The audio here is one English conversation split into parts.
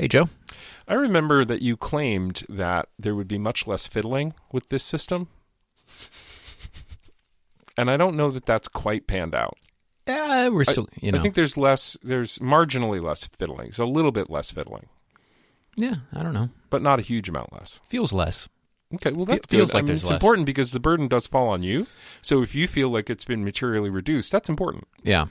Hey, Joe. I remember that you claimed that there would be much less fiddling with this system. And I don't know that that's quite panned out. Yeah, we're still, you know. I think there's less, there's marginally less fiddling, so a little bit less fiddling, yeah, I don't know. but not a huge amount less. Feels less. Okay, well that's feels good. like I mean, there's it's less. important because the burden does fall on you. So if you feel like it's been materially reduced, that's important. Yeah.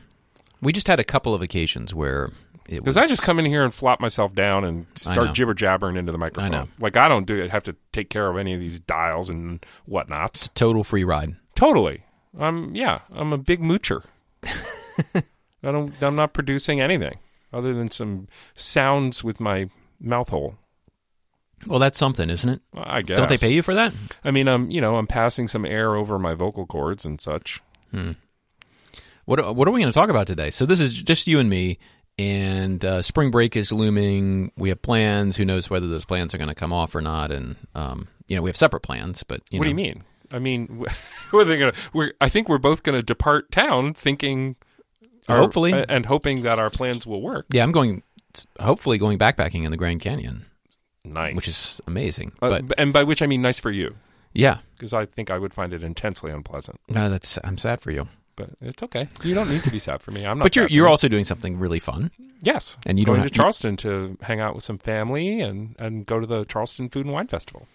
We just had a couple of occasions where. Because I just come in here and flop myself down and start jibber jabbering into the microphone. I know. Like I don't do it. Have to take care of any of these dials and whatnots. total free ride. Totally. I'm yeah. I'm a big moocher. I don't. I'm not producing anything other than some sounds with my mouth hole. Well, that's something, isn't it? I guess. Don't they pay you for that? I mean, I'm you know I'm passing some air over my vocal cords and such. Hmm. What What are we going to talk about today? So this is just you and me, and uh, spring break is looming. We have plans. Who knows whether those plans are going to come off or not? And um, you know, we have separate plans. But you what know, do you mean? I mean, we're they gonna? We're. I think we're both gonna depart town, thinking, our- Hopefully. and hoping that our plans will work. Yeah, I'm going. Hopefully, going backpacking in the Grand Canyon, Nice. which is amazing. Uh, but and by which I mean nice for you, yeah, because I think I would find it intensely unpleasant. no, that's I'm sad for you. But it's okay. You don't need to be sad for me. I'm not. But you're you're also doing something really fun. yes, and you don't going have- to Charleston to hang out with some family and and go to the Charleston Food and Wine Festival.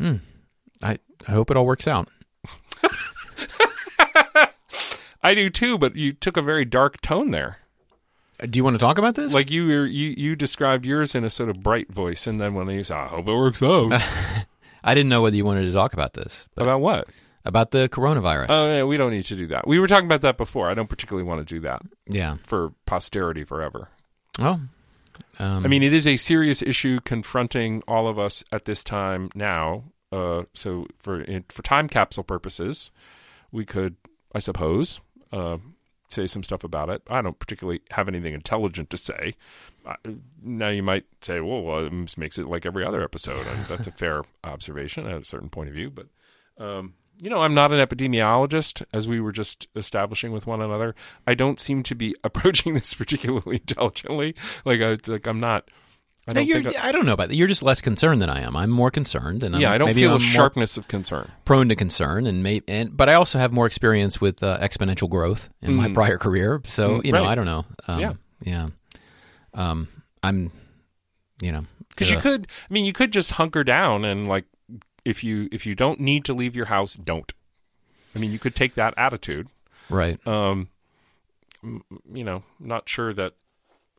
I I hope it all works out. I do too, but you took a very dark tone there. Uh, Do you want to talk about this? Like you were, you you described yours in a sort of bright voice, and then when you said, "I hope it works out," I didn't know whether you wanted to talk about this, about what? About the coronavirus. Oh, yeah, we don't need to do that. We were talking about that before. I don't particularly want to do that yeah. for posterity forever. Well, um, I mean, it is a serious issue confronting all of us at this time now. Uh, so for for time capsule purposes, we could, I suppose, uh, say some stuff about it. I don't particularly have anything intelligent to say. Uh, now you might say, "Well, well, it makes it like every other episode," and that's a fair observation at a certain point of view. But um, you know, I'm not an epidemiologist, as we were just establishing with one another. I don't seem to be approaching this particularly intelligently. Like, I, like I'm not. I don't you're. I, I don't know about that. You're just less concerned than I am. I'm more concerned, and I'm, yeah, I don't maybe feel I'm a sharpness of concern. prone to concern, and may, and but I also have more experience with uh, exponential growth in my prior career. So Mm, you know, right. I don't know. Um, Yeah. yeah. Um, I'm, you know, Because you could, I mean, you could just hunker down and like, if you if you don't need to leave your house, don't. I mean, you could take that attitude. right, Um, you know, not sure that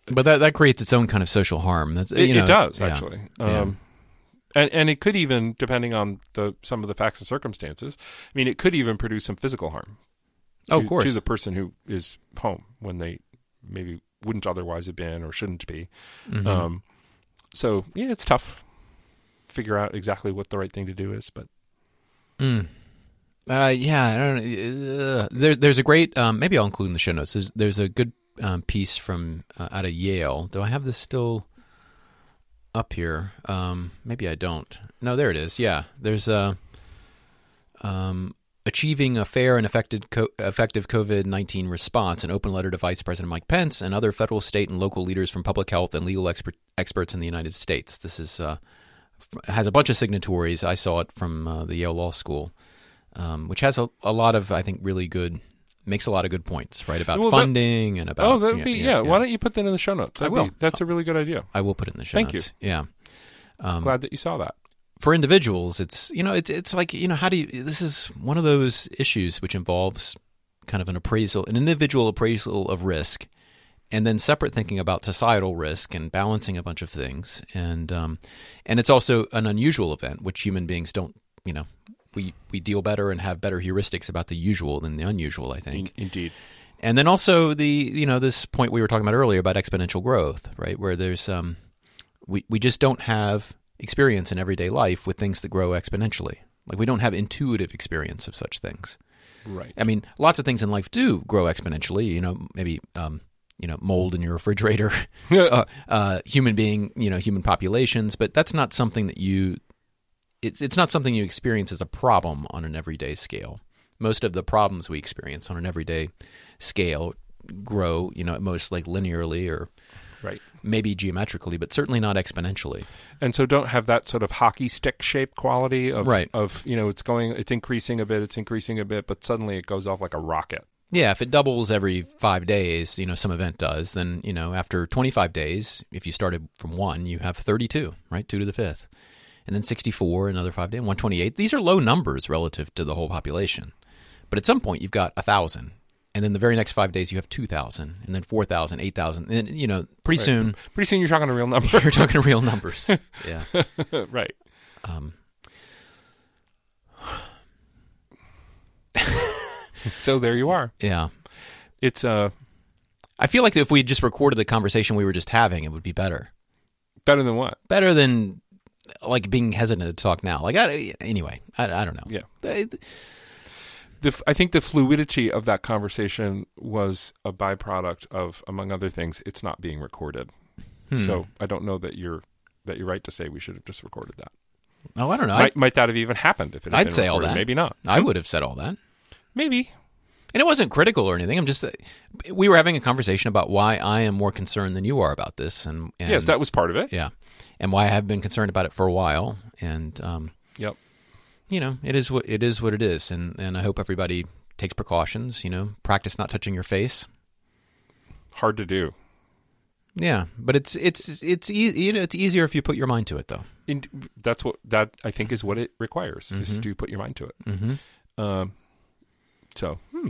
but that that creates its own kind of social harm. That's it, you know, it does yeah. actually. Yeah. Um, and and it could even, depending on the some of the facts and circumstances, I mean, it could even produce some physical harm. Oh, of course. to the person who is home when they maybe wouldn't otherwise have been or shouldn't be. Mhm. Um, so yeah, it's tough. Figure out exactly what the right thing to do is, but Mm. Uh, yeah, I don't know. Uh, there, there's a great. Um, maybe I'll include in the show notes. There's, there's a good um, piece from uh, out of Yale. Do I have this still up here? Um, maybe I don't. No, there it is. Yeah, there's a. Um, achieving a fair and effective co- effective COVID nineteen response, an open letter to Vice President Mike Pence and other federal, state, and local leaders from public health and legal expert, experts in the United States. This is uh, has a bunch of signatories. I saw it from uh, the Yale Law School um, which has a, a lot of, I think, really good, makes a lot of good points, right? About Well, that- funding and about. oh, that'd be yeah. Why don't you put that in the show notes? I will. Be, that's a really good idea. I will put it in the show Thank notes. Yeah. Um, Glad that you saw that. for individuals, it's you know, it's it's like you know, how do you? This is one of those issues which involves kind of an appraisal, an individual appraisal of risk, and then separate thinking about societal risk and balancing a bunch of things, and um, and it's also an unusual event which human beings don't, you know. We, we deal better and have better heuristics about the usual than the unusual, I think. In, indeed. And then also the you know this point we were talking about earlier about exponential growth, right? Where there's um we we just don't have experience in everyday life with things that grow exponentially. Like we don't have intuitive experience of such things. Right. I mean, lots of things in life do grow exponentially. You know, maybe um, you know mold in your refrigerator, uh, uh, human being, you know, human populations, but that's not something that you. It's it's not something you experience as a problem on an everyday scale. Most of the problems we experience on an everyday scale grow, you know, at most like linearly or Right. maybe geometrically, but certainly not exponentially. and so don't have that sort of hockey stick shape quality of Right. of you know it's going it's increasing a bit it's increasing a bit but suddenly it goes off like a rocket Yeah, if it doubles every five days, you know, some event does, then, you know, after 25 days, if you started from one, you have 32, right? Two to the fifth. And then 64, another five days, 128. These are low numbers relative to the whole population. But at some point, you've got 1,000. And then the very next five days, you have 2,000. And then 4,000, 8,000. And, you know, pretty soon, pretty soon you're talking a real number you're talking real numbers. Yeah. right Um, so there you are yeah. it's uh I feel like if we just recorded the conversation we were just having, it would be better. better than what better than like being hesitant to talk now. Like I, anyway, I, I don't know. Yeah. I- the I think the fluidity of that conversation was a byproduct of among other things it's not being recorded Hmm. so I don't know that you're that you're right to say we should have just recorded that oh, I don't know. might, might that have even happened if it had I'd say all that. maybe not I would have said all that, maybe and it wasn't critical or anything. I'm just we were having a conversation about why I am more concerned than you are about this, and, and yes that was part of it yeah, and why I have been concerned about it for a while, and um, yep you know, it is what it is what it is, and and I hope everybody takes precautions. You know, practice not touching your face. hard to do Yeah, but it's it's it's e- you know it's easier if you put your mind to it, though. In, that's what that I think is what it requires is Mhm. to put your mind to it. Mm-hmm. Um, so, hmm.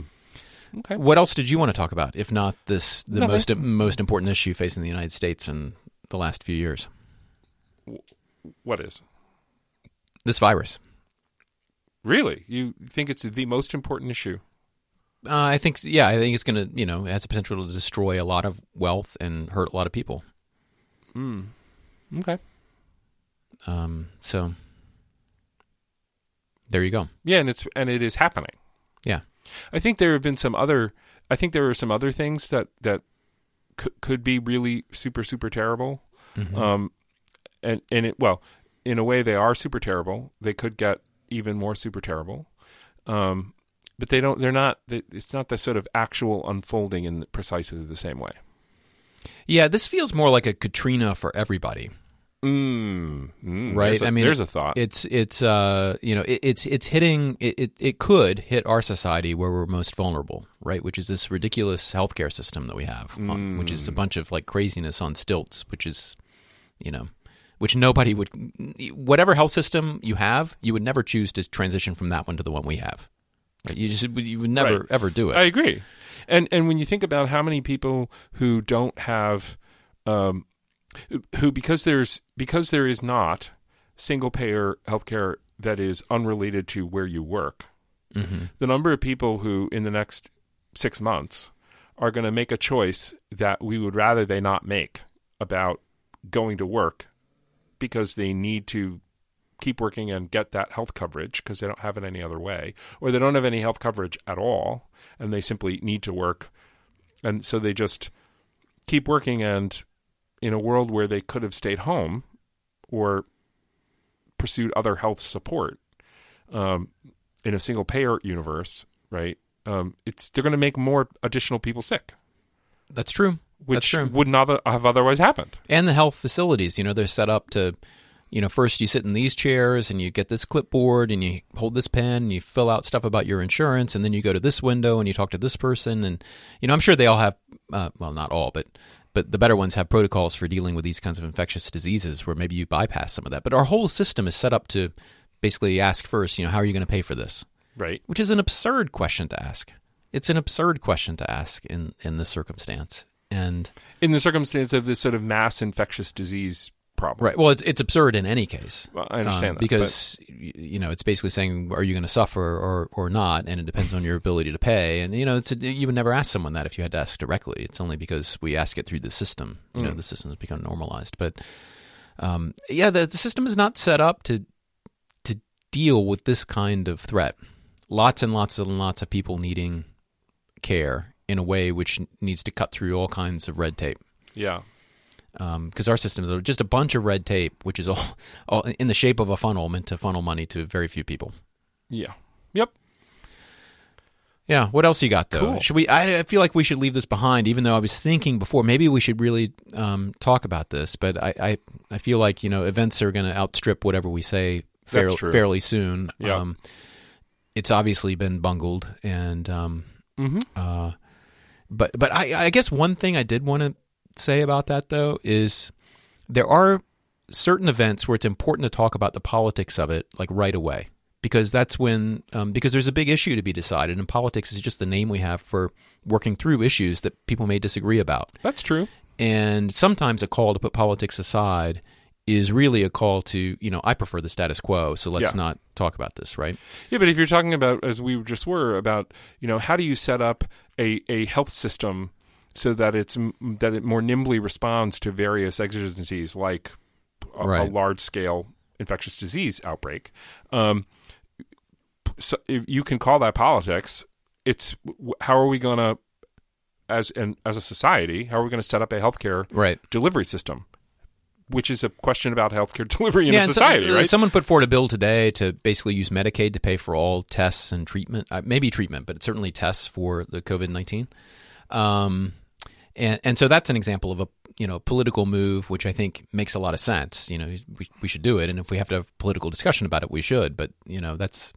okay. What else did you want to talk about, if not this the Nothing. most most important issue facing the United States in the last few years? What is This virus. really? You think it's the most important issue? Uh, I think, yeah, I think it's going to, you know, it has the potential to destroy a lot of wealth and hurt a lot of people. Hmm. Okay. Um, so there you go. Yeah, and it's and it is happening. Yeah. I think there have been some other. I think there are some other things that that could could be really super super terrible. Mhm. Um, and and it well, in a way, they are super terrible. They could get even more super terrible. Um, but they don't. They're not. They, it's not the sort of actual unfolding in precisely the same way. yeah, this feels more like a Katrina for everybody. Mm, mm, Right, a, I mean, there's a thought. It's it's uh you know it, it's it's hitting it, it it could hit our society where we're most vulnerable, right? Which is this ridiculous healthcare system that we have, on- which is a bunch of like craziness on stilts, which is you know which nobody would whatever health system you have, you would never choose to transition from that one to the one we have. Right? You just you would never Right. ever do it. I agree. And and when you think about how many people who don't have um who because there's because there is not single payer healthcare that is unrelated to where you work. hmm The number of people who in the next 6 months are going to make a choice that we would rather they not make about going to work because they need to keep working and get that health coverage because they don't have it any other way, or they don't have any health coverage at all and they simply need to work. And so they just keep working. And in a world where they could have stayed home or pursued other health support um, in a single payer universe, right? Um, it's they're going to make more additional people sick, That's true. which true. would not have otherwise happened. and the health facilities you know they're set up to you know first you sit in these chairs and you get this clipboard and you hold this pen and you fill out stuff about your insurance and then you go to this window and you talk to this person and you know i'm sure they all have uh, well not all but but the better ones have protocols for dealing with these kinds of infectious diseases where maybe you bypass some of that. But our whole system is set up to basically ask first you know how are you going to pay for this? Right. which is an absurd question to ask. It's an absurd question to ask in in this circumstance. And In the circumstance of this sort of mass infectious disease problem. Right. Well, it's it's absurd in any case. Well, I understand Um, that, because y you know it's basically saying are you going to suffer or or not, and it depends on your ability to pay. And you know it's a, you would never ask someone that if you had to ask directly. It's only because we ask it through the system. You know Mm. the system has become normalized. But um, yeah, the, the system is not set up to to deal with this kind of threat. Lots and lots and lots of people needing care in a way which needs to cut through all kinds of red tape Yeah. Because our system is just a bunch of red tape, which is all, all in the shape of a funnel meant to funnel money to very few people. Yeah. Yep. Yeah. What else you got though? Cool. Should we? I, I feel like we should leave this behind. Even though I was thinking before, maybe we should really um, talk about this. But I, I, I feel like you know events are going to outstrip whatever we say fair, fairly soon. Yeah. Um, it's obviously been bungled, and um, Mm-hmm. uh, but but I, I guess one thing I did want to say about that though is there are certain events where it's important to talk about the politics of it like right away because that's when um, because there's a big issue to be decided and politics is just the name we have for working through issues that people may disagree about That's true. and sometimes a call to put politics aside is really a call to you know I prefer the status quo so let's Yeah. not talk about this right Yeah, but if you're talking about, as we just were, about you know, how do you set up a, a health system so that it's that it more nimbly responds to various exigencies like a, a large scale infectious disease outbreak. Um, so if you can call that politics. It's how are we going to, as an as a society, how are we going to set up a healthcare right delivery system? Which is a question about healthcare delivery in a and so- society, uh, right? Someone put forward a bill today to basically use Medicaid to pay for all tests and treatment, uh, maybe treatment, but certainly tests for the COVID nineteen. Um, and and so that's an example of a you know political move, which I think makes a lot of sense. You know, we we should do it, and if we have to have political discussion about it, we should. But you know, that's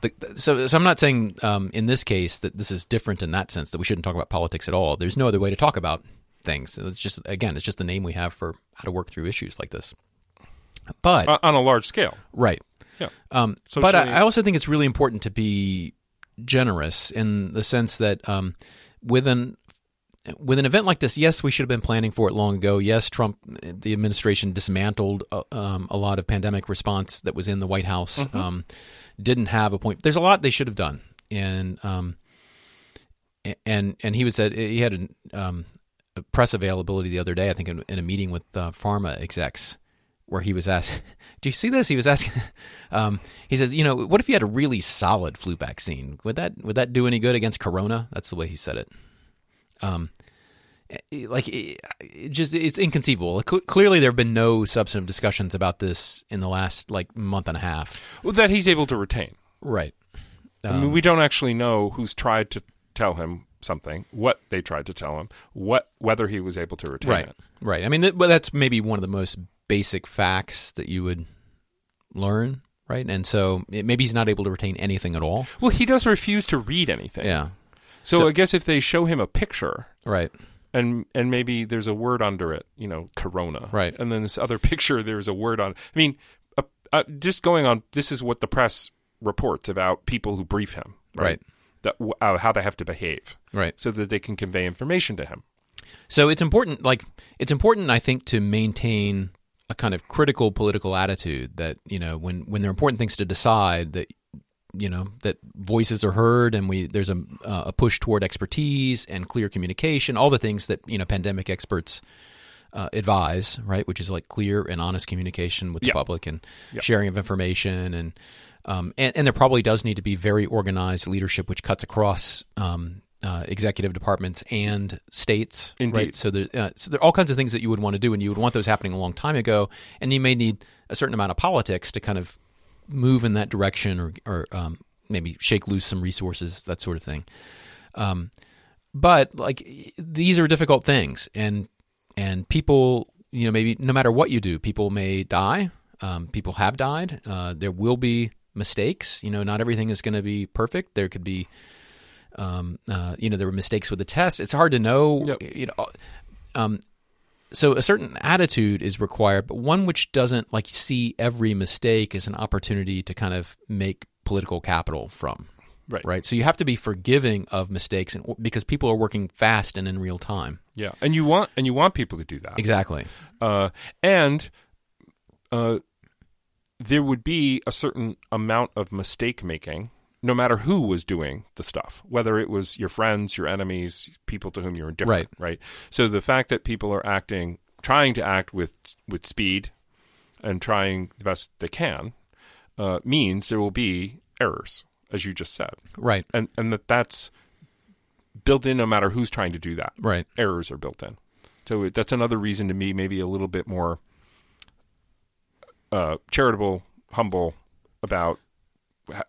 the, so. So I'm not saying um, in this case that this is different in that sense that we shouldn't talk about politics at all. There's no other way to talk about things. It's just again, it's just the name we have for how to work through issues like this. But on on a large scale. Right. Yeah. Um, but I, I also think it's really important to be generous in the sense that um, with an with an event like this, yes, we should have been planning for it long ago. Yes, Trump, the administration dismantled uh, um, a lot of pandemic response that was in the White House. Um, didn't have a point. There's a lot they should have done, and um, and and he was at he had an, um, a press availability the other day. I think in, in a meeting with uh, pharma execs where he was asked, "Do you see this?" He was asking. Um, he says, "You know, what if you had a really solid flu vaccine? Would that would that do any good against corona?" That's the way he said it. Um, eh, like it, it just it's inconceivable. Cl- clearly, there have been no substantive discussions about this in the last like month and a half. Well, that he's able to retain. Right. I mean, we don't actually know who's tried to tell him something, what they tried to tell him, what whether he was able to retain Right. it. Right. I mean, th- well, that's maybe one of the most basic facts that you would learn. Right. And so it, maybe he's not able to retain anything at all. Well, he does refuse to read anything. Yeah. So, So- I guess if they show him a picture Right. and and maybe there's a word under it, you know, corona. Right. And then this other picture there's a word on. I mean, uh, uh, just going on this is what the press reports about people who brief him, right? Right. That uh, how they have to behave Right. so that they can convey information to him. So it's important, like it's important, I think, to maintain a kind of critical political attitude that you know when when there are important things to decide that you know that voices are heard and we there's a uh, a push toward expertise and clear communication, all the things that you know pandemic experts. Uh, advise right, which is like clear and honest communication with the Yeah. public and Yeah. sharing of information, and um, and and there probably does need to be very organized leadership, which cuts across um, uh, executive departments and states. Indeed. Right? So there, uh, so there are all kinds of things that you would want to do, and you would want those happening a long time ago. And you may need a certain amount of politics to kind of move in that direction, or, or um, maybe shake loose some resources, that sort of thing. Um, but like these are difficult things, and and people, you know, maybe no matter what you do, people may die. Um, people have died. Uh, there will be mistakes. You know, not everything is going to be perfect. There could be um, uh, you know, there were mistakes with the test. It's hard to know. Yep. You know, um, so a certain attitude is required, but one which doesn't like see every mistake as an opportunity to kind of make political capital from. Right. Right. So you have to be forgiving of mistakes, and because people are working fast and in real time. Yeah. And you want and you want people to do that. Exactly. uh, and uh, there would be a certain amount of mistake making no matter who was doing the stuff whether it was your friends your enemies people to whom you're indifferent right so the fact that people are acting trying to act with with speed and trying the best they can uh, means there will be errors as you just said Right. and and that that's built in no matter who's trying to do that Right. errors are built in. So that's another reason to me, maybe a little bit more uh, charitable, humble about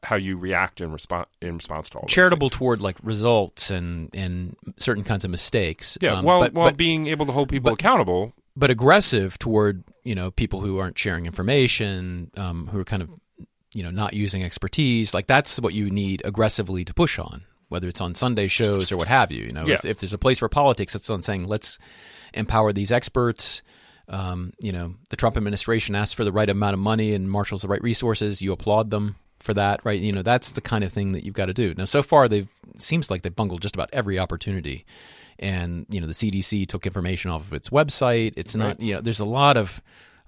how you react in response in response to all charitable toward like results and and certain kinds of mistakes. Yeah, Um, while but, while but, being able to hold people but- accountable. but aggressive toward you know people who aren't sharing information, um, who are kind of you know not using expertise. Like that's what you need aggressively to push on, whether it's on Sunday shows or what have you. You know, Yeah. if, if there's a place for politics, it's on saying let's empower these experts. Um, you know, the Trump administration asks for the right amount of money and marshals the right resources. You applaud them for that, right? You know, that's the kind of thing that you've got to do. Now, so far, they've seems like they've bungled just about every opportunity, and you know, the CDC took information off of its website. It's not, you know, there's a lot of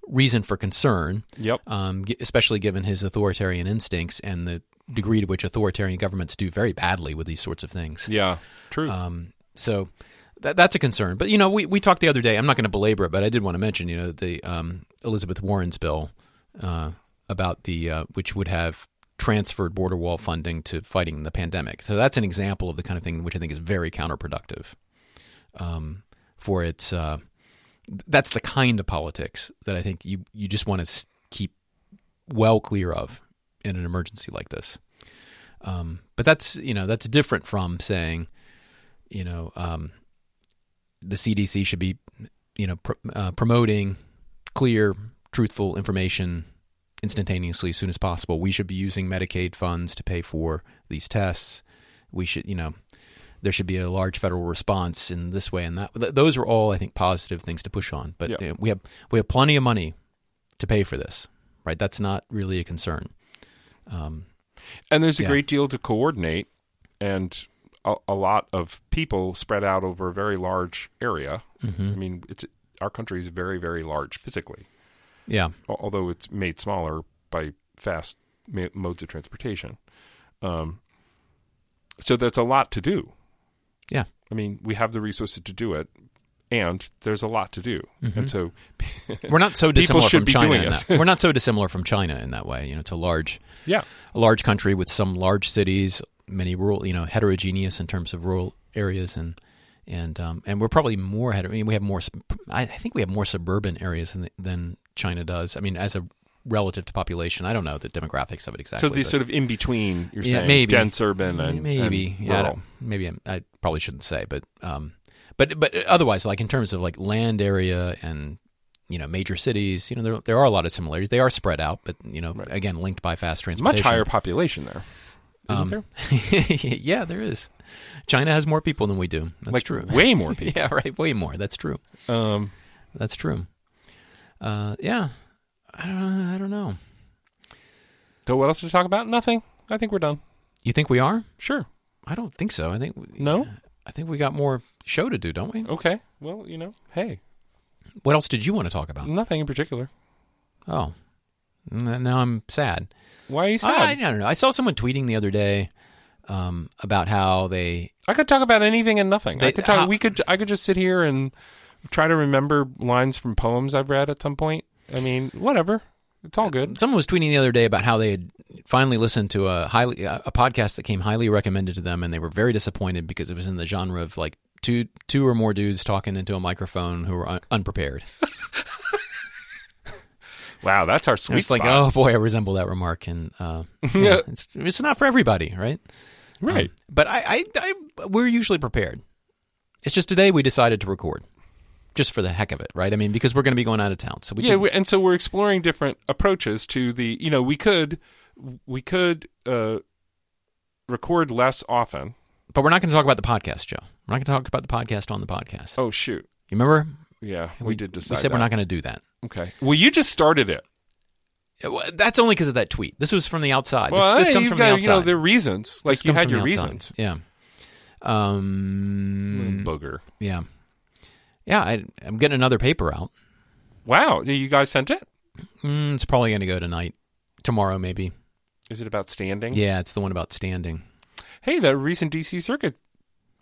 reason for concern, Yep. um, especially given his authoritarian instincts and the degree to which authoritarian governments do very badly with these sorts of things. Yeah. True. Um, so that, that's a concern. But you know, we, we talked the other day. I'm not going to belabor it, but I did want to mention, you know, the um, Elizabeth Warren's bill uh, about the uh, which would have transferred border wall funding to fighting the pandemic. So that's an example of the kind of thing which I think is very counterproductive. Um, for its, uh, that's the kind of politics that I think you you just want to keep well clear of in an emergency like this. Um, but that's you know that's different from saying, you know, um, the CDC should be, you know, pr- uh, promoting clear, truthful information instantaneously as soon as possible. We should be using Medicaid funds to pay for these tests. We should, you know, there should be a large federal response in this way and that. Those are all, I think, positive things to push on. But Yeah. you know, we have we have plenty of money to pay for this, right? That's not really a concern. Um, And there's a Yeah. great deal to coordinate, and a, a lot of people spread out over a very large area. mhm. I mean, it's our country is very, very large physically, Yeah, although it's made smaller by fast ma- modes of transportation. Um, so that's a lot to do. Yeah. I mean, we have the resources to do it, and there's a lot to do, and so we're not so People dissimilar should from be China. doing in that. We're not so dissimilar from China in that way. You know, it's a large, yeah, a large country with some large cities, many rural, you know, heterogeneous in terms of rural areas, and and um, and we're probably more heter- I mean, we have more. I think we have more suburban areas than China does. I mean, as a relative to population, I don't know the demographics of it exactly. so these sort of in between. You're Yeah, saying maybe. dense urban and maybe and yeah, I rural. maybe I'm, I probably shouldn't say, but um, but but otherwise, like in terms of like land area and you know major cities, you know there there are a lot of similarities. They are spread out, but you know Right. again linked by fast There's much higher population there, isn't Um, there? yeah, there is. China has more people than we do. That's like true. way more people. yeah, right. Way more. That's true. Um, That's true. Uh, yeah. I don't. I don't know. so what else to talk about? Nothing. I think we're done. You think we are? Sure. I don't think so. I think we- No. I think we got more show to do, don't we? Okay. Well, you know, hey, What else did you want to talk about? nothing in particular. Oh, now I'm sad. Why are you I, sad? I don't know. I saw someone tweeting the other day um, about how they. I could talk about anything and nothing. I could talk. we could. I could just sit here and try to remember lines from poems I've read at some point. I mean, whatever. It's all good. Someone was tweeting the other day about how they had finally listened to a highly a podcast that came highly recommended to them, and they were very disappointed because it was in the genre of like two two or more dudes talking into a microphone who were un- unprepared. Wow, that's our And sweet it's like, oh boy, I resemble that remark, and uh, yeah, it's it's not for everybody, right? right. Um, but I, I, I, we're usually prepared. It's just today we decided to record, just for the heck of it, right? I mean, because we're going to be going out of town, so we yeah, we, and so we're exploring different approaches to the. You know, we could we could uh, record less often. but we're not going to talk about the podcast, Joe. We're not going to talk about the podcast on the podcast. Oh shoot! You remember? Yeah, we, did decide. We said that. we're not going to do that. Okay. Well, you just started it. That's only because of that tweet. This was from the outside. Well, this, this comes from got, the outside. you know, there are reasons. Like you had your reasons. Yeah. Um. Booger. Yeah. Yeah. I, I'm getting another paper out. Wow, you guys sent it? Mm, it's probably going to go tonight, tomorrow maybe. Is it about standing? Yeah, it's the one about standing. Hey, the recent D.C. Circuit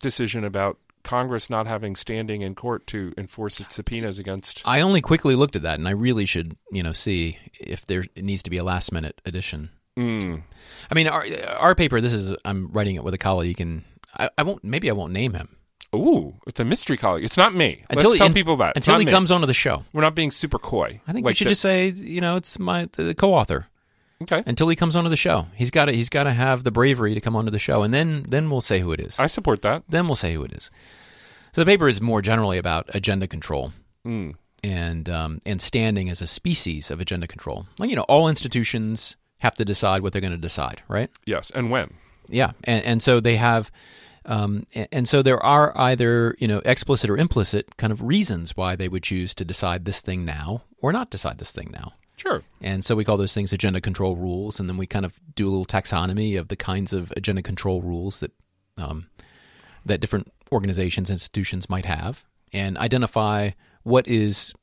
decision about Congress not having standing in court to enforce its subpoenas against. I only quickly looked at that, and I really should, you know, see if there needs to be a last minute addition. Mm. I mean, our our paper. This is I'm writing it with a colleague, and I, I won't. Maybe I won't name him Ooh, it's a mystery colleague. It's not me. until Let's he, tell people that. It's until he me. comes onto the show. We're not being super coy. I think Like we should just say, you know, it's my the co-author. Okay. until he comes onto the show. He's got to he's got to have the bravery to come onto the show, and then then we'll say who it is. I support that. then we'll say who it is. So the paper is more generally about agenda control Mm. and um, and standing as a species of agenda control. Like you know, all institutions have to decide what they're going to decide, right? Yes. And when? Yeah, and, and so they have, um, and, so there are either you know explicit or implicit kind of reasons why they would choose to decide this thing now or not decide this thing now. Sure. And so we call those things agenda control rules, and then we kind of do a little taxonomy of the kinds of agenda control rules that um, that different organizations, institutions might have, and identify what is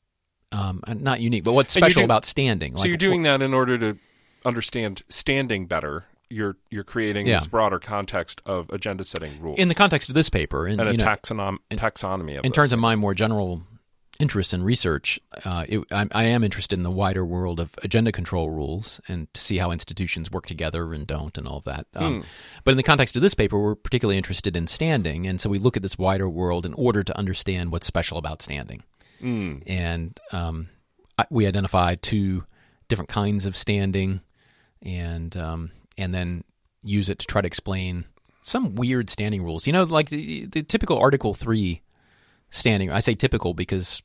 um, not unique, but what's special do- about standing. so you're doing that in order to understand standing better. You're you're creating Yeah. this broader context of agenda setting rules in the context of this paper, and, and a know, taxonom- taxonomy of in terms of my more general interest in research, uh, it, I, I am interested in the wider world of agenda control rules and to see how institutions work together and don't and all of that. Um, But in the context of this paper, we're particularly interested in standing, and so we look at this wider world in order to understand what's special about standing. Mm. And um, I, we identify two different kinds of standing, and um, and then use it to try to explain some weird standing rules. You know, like the, the typical Article Three standing. I say typical because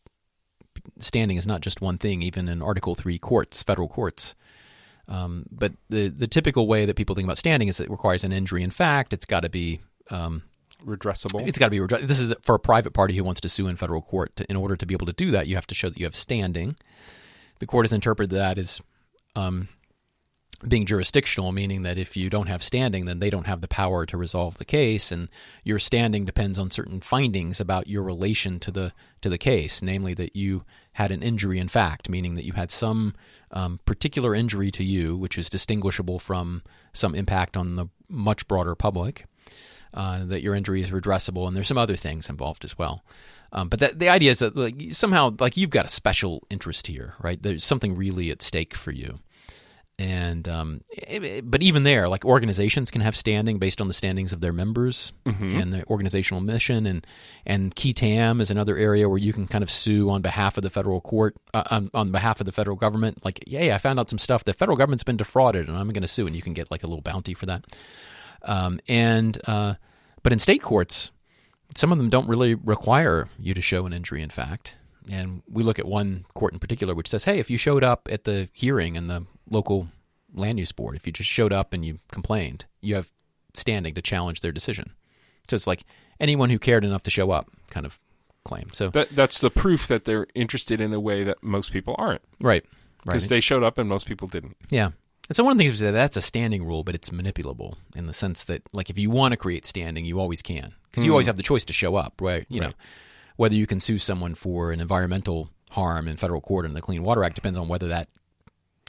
standing is not just one thing, even in Article Three courts, federal courts. Um, but the the typical way that people think about standing is that it requires an injury in fact. It's got to be um, redressable. it's got to be redress- this is for a private party who wants to sue in federal court. To, in order to be able to do that, you have to show that you have standing. The court has interpreted that as um, being jurisdictional, meaning that if you don't have standing, then they don't have the power to resolve the case, and your standing depends on certain findings about your relation to the to the case, namely that you had an injury in fact, meaning that you had some um, particular injury to you, which is distinguishable from some impact on the much broader public. Uh, that your injury is redressable, and there's some other things involved as well. Um, but that, the idea is that like, somehow, like you've got a special interest here, right? There's something really at stake for you and um, it- it- but even there, like organizations can have standing based on the standings of their members and their organizational mission, and and qui tam is another area where you can kind of sue on behalf of the federal court, uh, on, on behalf of the federal government. Like, yeah, I found out some stuff. The federal government's been defrauded, and I'm going to sue, and you can get like a little bounty for that. Um, and uh, but in state courts, some of them don't really require you to show an injury in fact. And we look at one court in particular which says, hey, if you showed up at the hearing in the local land use board, if you just showed up and you complained, you have standing to challenge their decision. So it's like anyone who cared enough to show up kind of claim. So that that's the proof that they're interested in a way that most people aren't right, right, because they showed up and most people didn't. Yeah. And so one of the things is that that's a standing rule, but it's manipulable in the sense that, like, if you want to create standing, you always can because you hmm. always have the choice to show up, right? You know, Right. Whether you can sue someone for an environmental harm in federal court under the Clean Water Act depends on whether that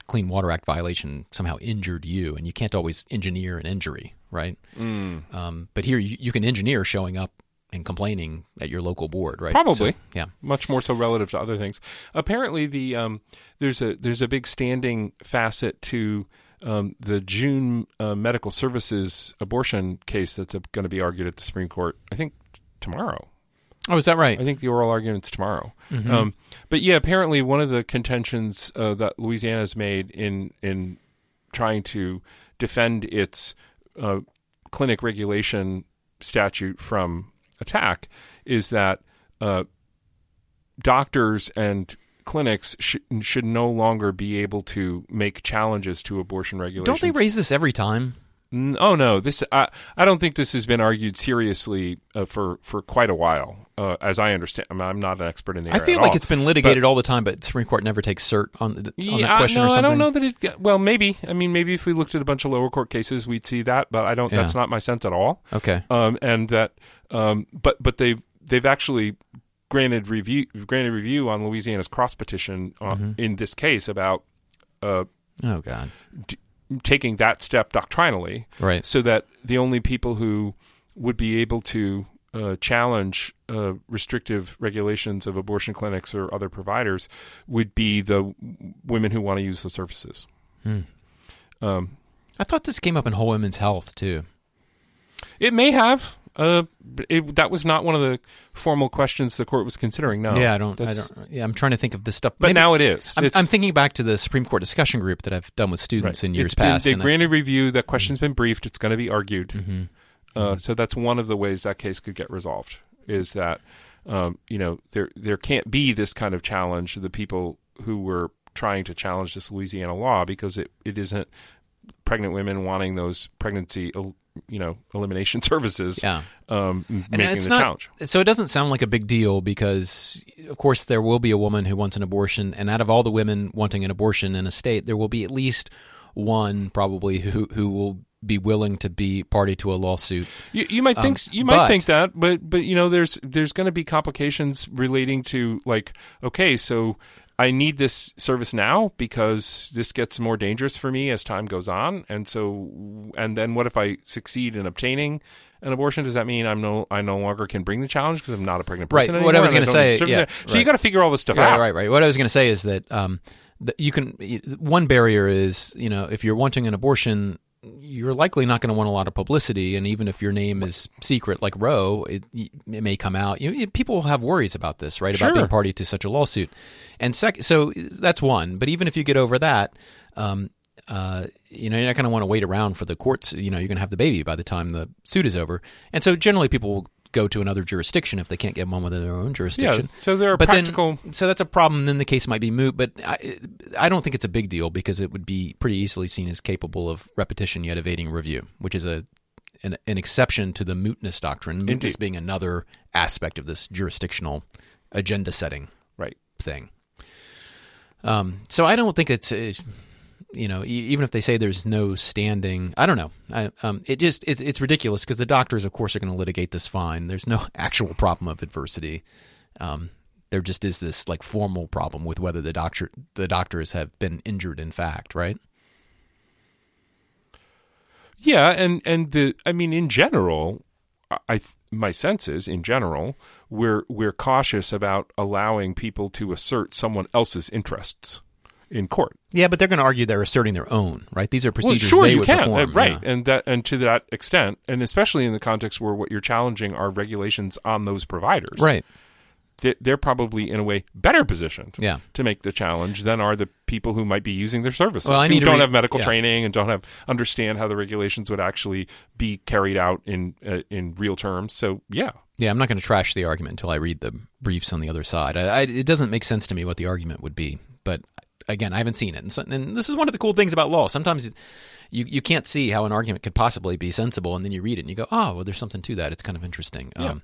Clean Water Act violation somehow injured you, and you can't always engineer an injury, right? Mm. Um, but here you, you can engineer showing up and complaining at your local board, right? Probably. So, yeah. much more so relative to other things. Apparently, the um, there's a there's a big standing facet to um, the June uh, medical services abortion case that's going to be argued at the Supreme Court. I think tomorrow. Oh, is that right? I think the oral argument's tomorrow. Mhm. Um, but yeah, apparently one of the contentions uh, that Louisiana has made in in trying to defend its uh, clinic regulation statute from attack is that uh, doctors and clinics sh- should no longer be able to make challenges to abortion regulations. Don't they raise this every time? Oh no, this I I don't think this has been argued seriously uh, for for quite a while, uh, as I understand. I mean, I'm not an expert in the I feel like all. it's been litigated all the time, but Supreme Court never takes cert on, the, on Yeah, that question no, or something. I don't know that it. Well, maybe. I mean, maybe if we looked at a bunch of lower court cases, we'd see that. But I don't. Yeah. That's not my sense at all. Okay. Um, and that. Um, but but they've they've actually granted review granted review on Louisiana's cross petition uh, Mm-hmm. in this case about uh, Oh God. Taking that step doctrinally. Right. so that the only people who would be able to uh, challenge uh, restrictive regulations of abortion clinics or other providers would be the women who want to use the services. Hmm. Um, I thought this came up in Whole Women's Health too. it may have. Uh, it, that was not one of the formal questions the court was considering. No. yeah, I don't, I don't. Yeah, I'm trying to think of this stuff. But Maybe- now it is. I'm, I'm thinking back to the Supreme Court discussion group that I've done with students in years It's been- past. And I- granted review. That question's been briefed. It's going to be argued. Mm-hmm. Uh, so that's one of the ways that case could get resolved. Is that um, you know there there can't be this kind of challenge to the people who were trying to challenge this Louisiana law because it, it isn't pregnant women wanting those pregnancy you know elimination services yeah. um, making the not- challenge. So it doesn't sound like a big deal because, of course, there will be a woman who wants an abortion, and out of all the women wanting an abortion in a state, there will be at least one probably who who will be willing to be party to a lawsuit. You, you might think Um, you might but- think that, but but you know, there's there's going to be complications relating to like, okay, so I need this service now because this gets more dangerous for me as time goes on, and so and then what if I succeed in obtaining an abortion? Does that mean I'm no I no longer can bring the challenge because I'm not a pregnant person Right, what I was gonna say, service? yeah, so you got to figure all this stuff Right, out. right, right. What I was going to say is that um, that you can one barrier is you know if you're wanting an abortion. You're likely not going to want a lot of publicity, and even if your name is secret, like Roe, it, it may come out. You know, people have worries about this, right? Sure. About being party to such a lawsuit, and sec- so that's one. But even if you get over that, um, uh, you know, you're not going to want to wait around for the courts. You know, you're going to have the baby by the time the suit is over, and so generally people will go to another jurisdiction if they can't get one within their own Yeah, jurisdiction so there are but practical. then so that's a problem then the case might be moot but I, I don't think it's a big deal because it would be pretty easily seen as capable of repetition yet evading review which is a an, an exception to the mootness doctrine mootness Indeed. being another aspect of this jurisdictional agenda setting right. thing um, so I don't think it's uh, you know even if they say there's no standing I don't know. I, um, it just it's, it's ridiculous because the doctors of course are going to litigate this fine. There's no actual problem of adversity. Um, there just is this like formal problem with whether the doctor the doctors have been injured in fact right? Yeah, and and the I mean in general, I my sense is in general we're we're cautious about allowing people to assert someone else's interests in court. yeah but they're going to argue they're asserting their own right these are Well, procedures sure they you would can, perform uh, right? yeah. And that and to that extent, and especially in the context where what you're challenging are regulations on those providers, right they- They're probably in a way better positioned yeah to make the challenge than are the people who might be using their services, Well, I who don't read- have medical yeah. training and don't have understand how the regulations would actually be carried out in uh, in real terms. So yeah, Yeah, I'm not going to trash the argument until I read the briefs on the other side. I, I, it doesn't make sense to me what the argument would be, but again, I haven't seen it. And, so, and this is one of the cool things about law. Sometimes you you can't see how an argument could possibly be sensible, and then you read it and you go, "Oh, well, there's something to that. It's kind of interesting." Yeah. Um,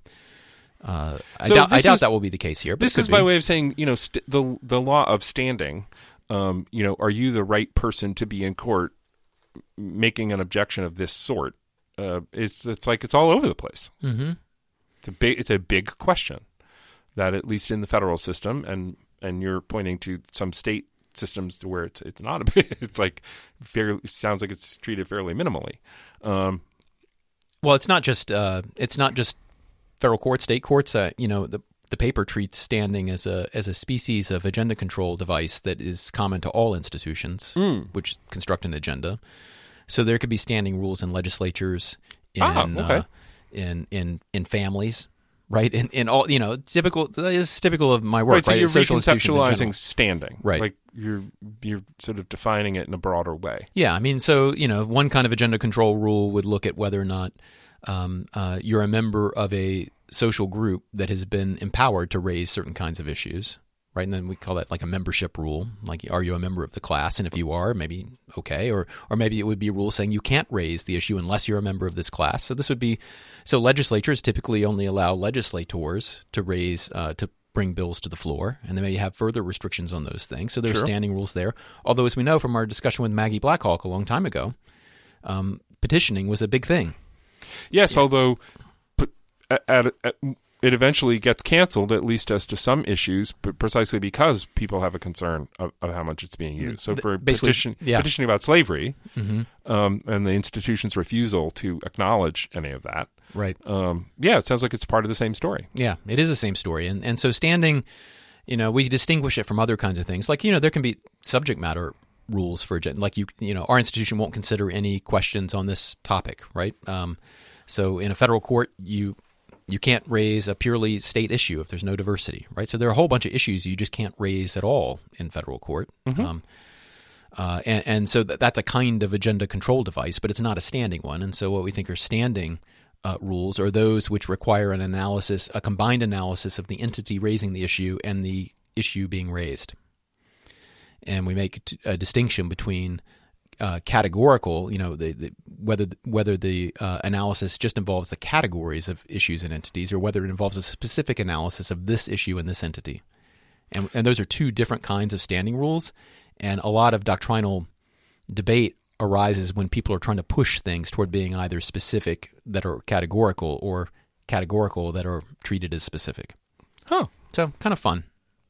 uh, I So doubt, I doubt is- that will be the case here. But this is my be. way of saying you know st- the the law of standing. Um, you know, are you the right person to be in court making an objection of this sort? Uh, it's it's like it's all over the place. Mhm. It's a big it's a big question that at least in the federal system and and you're pointing to some state systems to where it's it's not a it's like fairly sounds like it's treated fairly minimally. Um, Well, it's not just uh, it's not just federal courts, state courts. Uh, you know, the the paper treats standing as a as a species of agenda control device that is common to all institutions, which construct an agenda. So there could be standing rules in legislatures, in Ah, okay. uh, in in in families, right? In in all you know, typical that is typical of my work. right, so right? you're social institutions in general. reconceptualizing standing, Right. Like you're you're sort of defining it in a broader way. Yeah, I mean, so you know, one kind of agenda control rule would look at whether or not um, uh, you're a member of a social group that has been empowered to raise certain kinds of issues, right? And then we call that like a membership rule. Like, are you a member of the class? And if you are, maybe okay, or or maybe it would be a rule saying you can't raise the issue unless you're a member of this class. So this would be so legislatures typically only allow legislators to raise uh, to bring bills to the floor, and they may have further restrictions on those things. So there's Sure. standing rules there. Although, as we know from our discussion with Maggie Blackhawk a long time ago, um, petitioning was a big thing. Yes, although p- at, at, at, it eventually gets canceled, at least as to some issues, but precisely because people have a concern of, of how much it's being used. So for petition, yeah. petitioning about slavery Mm-hmm. um, and the institution's refusal to acknowledge any of that, Right. um, yeah, it sounds like it's part of the same story. Yeah, it is the same story, and and so standing, you know, we distinguish it from other kinds of things. Like you know, there can be subject matter rules for like you you know, our institution won't consider any questions on this topic, right? Um, So in a federal court, you you can't raise a purely state issue if there's no diversity, right? So there are a whole bunch of issues you just can't raise at all in federal court. Um, uh, and, and so that, that's a kind of agenda control device, but it's not a standing one. And so what we think are standing uh, rules are those which require an analysis, a combined analysis of the entity raising the issue and the issue being raised. And we make t- a distinction between uh, categorical, you know, the, the, whether whether the uh, analysis just involves the categories of issues and entities, or whether it involves a specific analysis of this issue and this entity. And, and those are two different kinds of standing rules. And a lot of doctrinal debate arises when people are trying to push things toward being either specific that are categorical or categorical that are treated as specific. Huh. So kind of fun,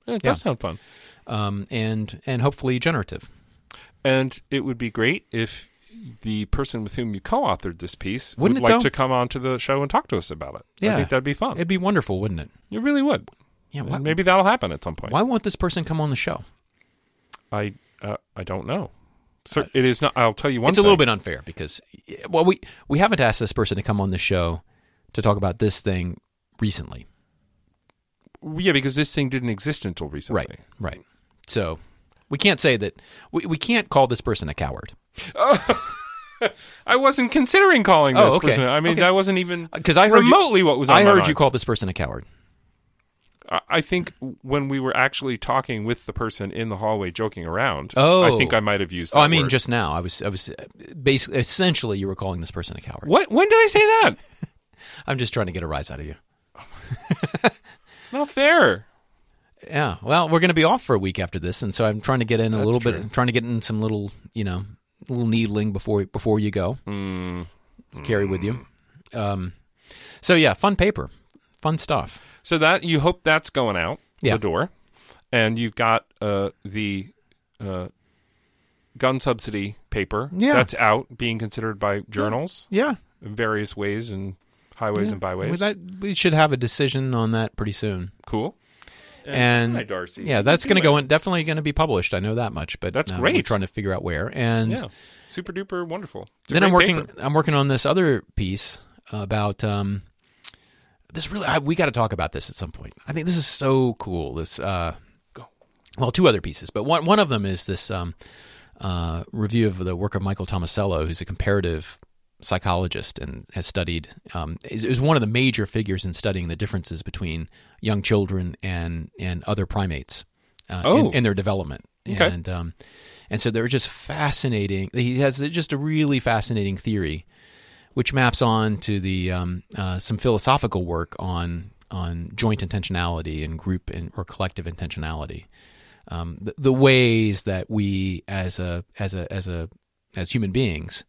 It Yeah. does sound fun. um, and and hopefully generative. And it would be great if the person with whom you co-authored this piece Wouldn't would like though? to come on to the show and talk to us about it. Yeah, I think that'd be fun. It'd be wonderful, wouldn't it? it really would. Yeah. Why, Maybe that'll happen at some point. why won't this person come on the show? I uh, I don't know. So it is not. I'll tell you one. it's a little bit unfair because well we we haven't asked this person to come on the show to talk about this thing recently Yeah, because this thing didn't exist until recently. right right so we can't say that we, we can't call this person a coward I wasn't considering calling this Oh, okay. person. I mean, Okay. that wasn't even because i heard you, remotely what was. On i heard mind. you call this person a coward I- I think when we were actually talking with the person in the hallway, joking around. Oh. I think I might have used. oh i mean word. just now i was i was uh, basically essentially you were calling this person a coward what? When did I say that? i'm just trying to get a rise out of you It's not fair. Yeah well we're going to be off for a week after this and so i'm trying to get in a That's little true. bit trying to get in some little you know little needling before before you go Mm. carry with you. Um, so yeah, fun paper, fun stuff. So that you hope that's going out Yeah. the door, and you've got uh, the uh, gun subsidy paper Yeah. that's out, being considered by journals Yeah, in various ways and highways and byways. Well, that, we should have a decision on that pretty soon. cool. And hi, Darcy. yeah, that's going to go in. Definitely going to be published. I know that much. But That's uh, We're great. trying to figure out where. And Yeah, super duper wonderful. Then I'm working. paper. I'm working on this other piece about. Um, this really, I, we got to talk about this at some point. I think this is so cool. This, uh, Go. well, two other pieces, but one one of them is this um, uh, review of the work of Michael Tomasello, who's a comparative psychologist and has studied um, is, is one of the major figures in studying the differences between young children and and other primates uh, Oh. in, in their development. Okay. And um, and so they're just fascinating. He has just a really fascinating theory, which maps on to the um, uh, some philosophical work on on joint intentionality and group and or collective intentionality. Um, the, the ways that we as a as a as a as human beings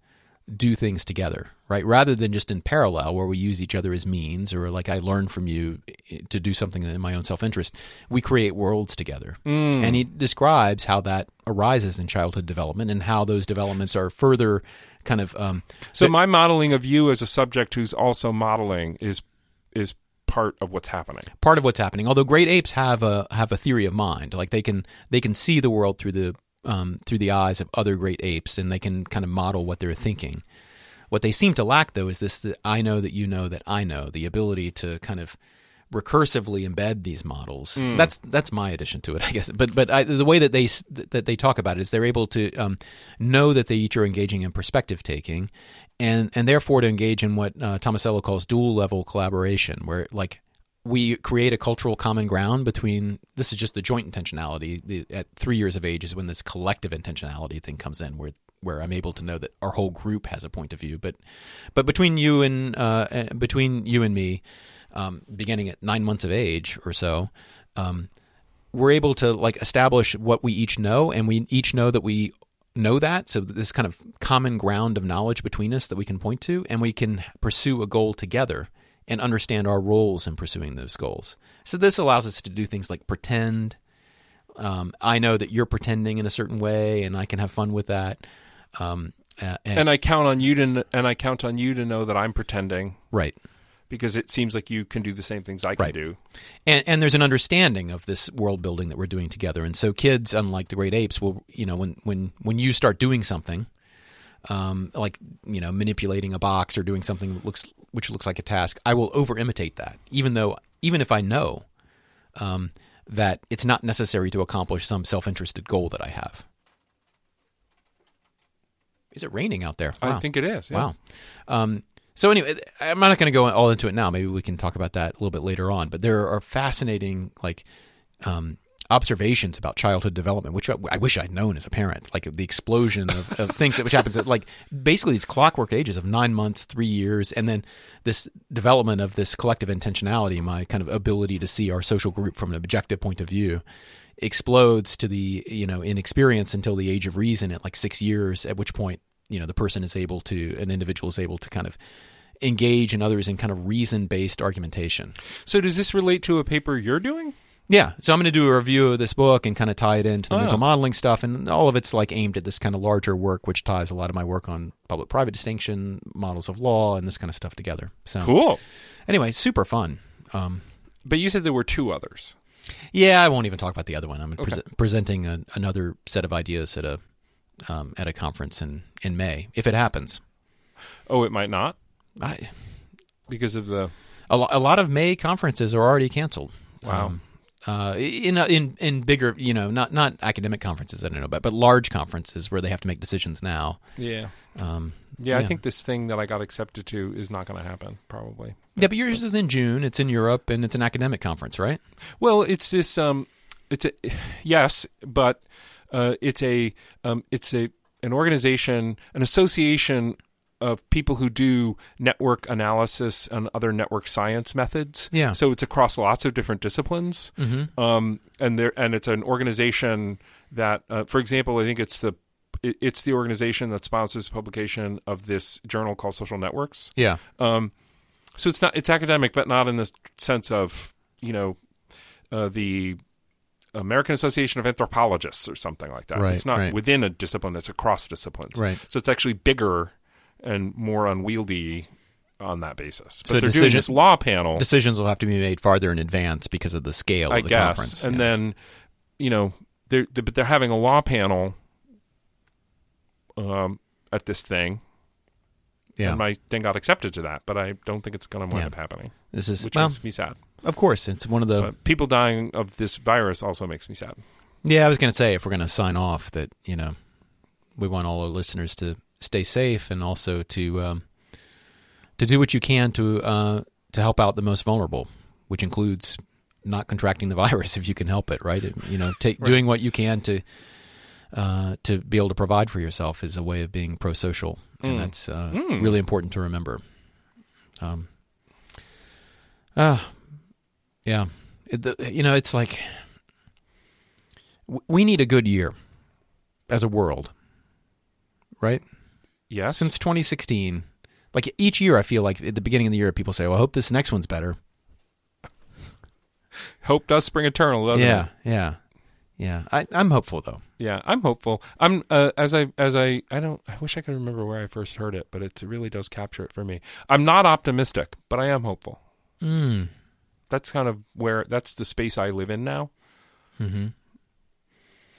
do things together, right? Rather than just in parallel where we use each other as means or like I learn from you to do something in my own self-interest, we create worlds together. And he describes how that arises in childhood development and how those developments are further kind of um, So my modeling of you as a subject who's also modeling is is part of what's happening. part of what's happening. Although great apes have a have a theory of mind, like they can they can see the world through the um, through the eyes of other great apes, and they can kind of model what they're thinking. What they seem to lack, though, is this: that I know that you know that I know, the ability to kind of recursively embed these models. That's that's my addition to it, I guess. But but I, the way that they that they talk about it is they're able to um, know that they each are engaging in perspective taking, and and therefore to engage in what uh, Tomasello calls dual level collaboration, where like we create a cultural common ground between this is just the joint intentionality. The, at three years of age is when this collective intentionality thing comes in, where where I'm able to know that our whole group has a point of view. But but between you and uh, uh, between you and me, um, beginning at nine months of age or so, um, we're able to like establish what we each know, and we each know that we know that. So this kind of common ground of knowledge between us that we can point to, and we can pursue a goal together and understand our roles in pursuing those goals. So this allows us to do things like pretend. Um, I know that you're pretending in a certain way, and I can have fun with that. Um, uh, and, And I count on you to and I count on you to know that I'm pretending right. because it seems like you can do the same things I can Right. do. and, and there's an understanding of this world building that we're doing together. And so kids, unlike the great apes, will you know when when when you start doing something, um, like you know manipulating a box or doing something that looks which looks like a task, I will over imitate that, even though even if I know um, that it's not necessary to accomplish some self interested goal that I have. Is it raining out there? I think it is. yeah. Wow. Um, so anyway, I'm not going to go all into it now. Maybe we can talk about that a little bit later on. But there are fascinating like um, observations about childhood development, which I, I wish I'd known as a parent. Like the explosion of, of things that which happens at like basically these clockwork ages of nine months, three years, and then this development of this collective intentionality, my kind of ability to see our social group from an objective point of view explodes to the you know inexperience until the age of reason at like six years at which point you know the person is able to an individual is able to kind of engage in others in kind of reason based argumentation So does this relate to a paper you're doing? Yeah so i'm going to do a review of this book and kind of tie it into the Oh. mental modeling stuff and all of it's like aimed at this kind of larger work which ties a lot of my work on public private distinction models of law and this kind of stuff together so Cool. anyway super fun um, But you said there were two others. Yeah, I won't even talk about the other one. I'm pres presenting a, another set of ideas at a um, at a conference in in May, if it happens. Oh, it might not I, because of the. a, lo- a lot of May conferences are already canceled. Wow. Um, uh, in in in bigger, you know, not not academic conferences, I don't know, but but large conferences where they have to make decisions now. Yeah. Um, Yeah, I think this thing that I got accepted to is not going to happen, probably. yeah, but yours is in June. It's in Europe, and it's an academic conference, right? Well, it's this. Um, it's a yes, but uh, it's a um, it's a an organization, an association of people who do network analysis and other network science methods. Yeah. So it's across lots of different disciplines. Mm-hmm. um, and there and it's an organization that, uh, for example, I think it's the it, it's the organization that sponsors the publication of this journal called Social Networks. Yeah. Um, so it's not it's academic, but not in the sense of you know uh, the American Association of Anthropologists or something like that. Right, it's not right. within a discipline; it's across disciplines. Right. So it's actually bigger and more unwieldy on that basis. But So they're doing this law panel. Decisions will have to be made farther in advance because of the scale I of the guess. conference. And Yeah. then, you know, they're, they but they're having a law panel um, at this thing, yeah, and my thing got accepted to that, but I don't think it's going to wind Yeah. up happening, this is which well, makes me sad. of course, it's one of the But people dying of this virus also makes me sad. Yeah, I was going to say if we're going to sign off that you know we want all our listeners to stay safe and also to um, to do what you can to uh, to help out the most vulnerable, which includes not contracting the virus if you can help it. Right? It- you know, take, Right. doing what you can to uh, to be able to provide for yourself is a way of being pro-social, and Mm. that's uh, Mm. really important to remember. Um. Ah, yeah. It, the, you know, it's like we need a good year as a world, right? Yes. Since 2016, like each year, I feel like at the beginning of the year, people say, "Well, I hope this next one's better." Hope does spring eternal, doesn't yeah, it? yeah, yeah. I, I'm hopeful though. Yeah, I'm hopeful. I'm uh, as I as I I don't I wish I could remember where I first heard it, but it really does capture it for me. I'm not optimistic, but I am hopeful. Mm. That's kind of where that's the space I live in now. Hmm.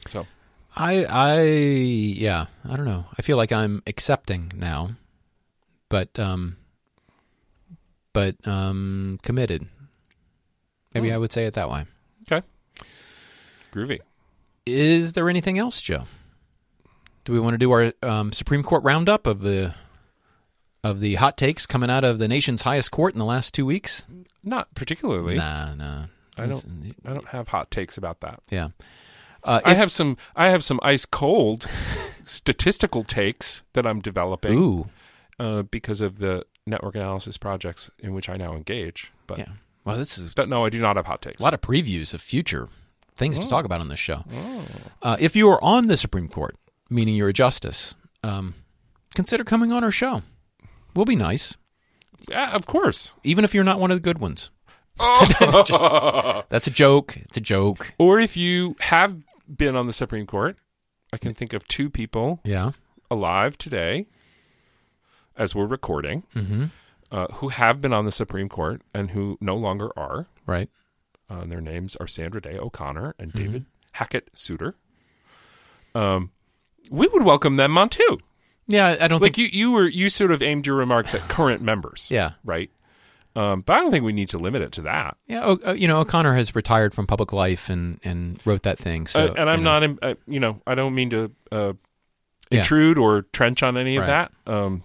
So I, I, yeah. I don't know. I feel like I'm accepting now, but, um, but, um, committed. Maybe Oh. I would say it that way. Okay. Groovy. Is there anything else, Joe? Do we want to do our um, Supreme Court roundup of the of the hot takes coming out of the nation's highest court in the last two weeks? Not particularly. Nah, nah. I don't. I don't have hot takes about that. Yeah. Uh, I if- have some. I have some ice cold statistical takes that I'm developing ooh, uh, because of the network analysis projects in which I now engage. But, yeah. Well, this is but no, I do not have hot takes. a lot of previews of future things to Oh. talk about on this show. Oh. Uh, if you are on the Supreme Court, meaning you're a justice, um, consider coming on our show. We'll be nice, Yeah, of course. even if you're not one of the good ones. Oh. That's a joke. It's a joke. or if you have been on the Supreme Court, I can think of two people Yeah. alive today, as we're recording, Mm-hmm. uh, who have been on the Supreme Court and who no longer are. Right. Uh, and their names are Sandra Day O'Connor and Mm-hmm. David Hackett Souter. Um, we would welcome them on too. Yeah, I don't Like think. you, you were you sort of aimed your remarks at current members, Yeah, right? Um, but I don't think we need to limit it to that. yeah. O- uh, you know, O'Connor has retired from public life and and wrote that thing. So, Uh, and I'm you know. not, uh, you know, I don't mean to uh, Yeah. intrude or trench on any of Right. that. Um,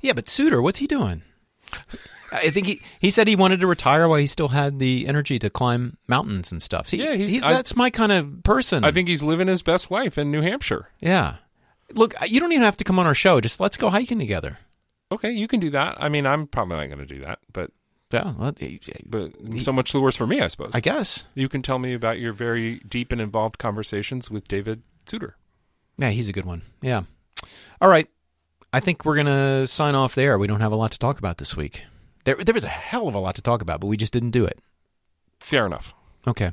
Yeah, but Souter, what's he doing? I think he, he said he wanted to retire while he still had the energy to climb mountains and stuff. See, Yeah, he's- I- that's my kind of person. I think he's living his best life in New Hampshire. Yeah. Look, you don't even have to come on our show. Just let's go hiking together. Okay, you can do that. I mean, I'm probably not going to do that, but Yeah, well, I but so much the worse for me, I suppose. I guess. you can tell me about your very deep and involved conversations with David Souter. Yeah, he's a good one. Yeah. All right. I think we're going to sign off there. We don't have a lot to talk about this week. There, there was a hell of a lot to talk about, but we just didn't do it. Fair enough. Okay.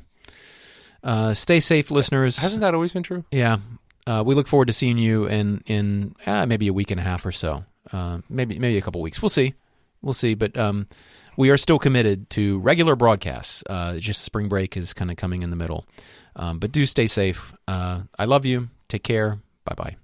Uh, stay safe, listeners. Hasn't that always been true? Yeah. Uh, we look forward to seeing you in in uh, maybe a week and a half or so. Uh, maybe maybe a couple weeks. We'll see. We'll see. But um, we are still committed to regular broadcasts. Uh, just spring break is kind of coming in the middle. Um, but do stay safe. Uh, I love you. Take care. Bye bye.